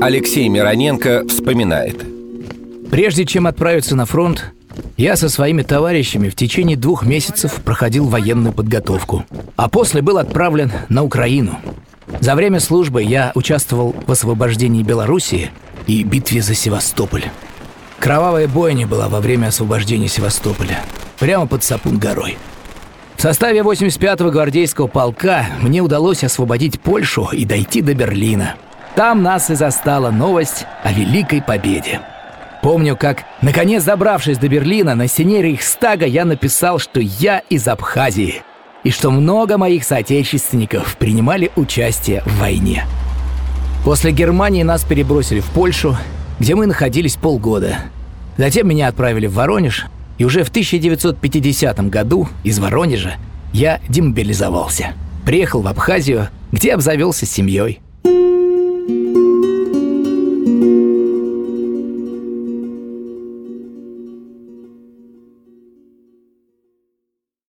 Алексей Мироненко вспоминает. Прежде чем отправиться на фронт, я со своими товарищами в течение двух месяцев проходил военную подготовку, а после был отправлен на Украину. За время службы я участвовал в освобождении Белоруссии и битве за Севастополь. Кровавая бойня была во время освобождения Севастополя, прямо под Сапун горой. В составе 85-го гвардейского полка мне удалось освободить Польшу и дойти до Берлина. Там нас и застала новость о Великой Победе. Помню, как, наконец добравшись до Берлина, на стене Рейхстага я написал, что я из Абхазии и что много моих соотечественников принимали участие в войне. После Германии нас перебросили в Польшу, где мы находились полгода. Затем меня отправили в Воронеж, и уже в 1950 году из Воронежа я демобилизовался. Приехал в Абхазию, где обзавелся семьей –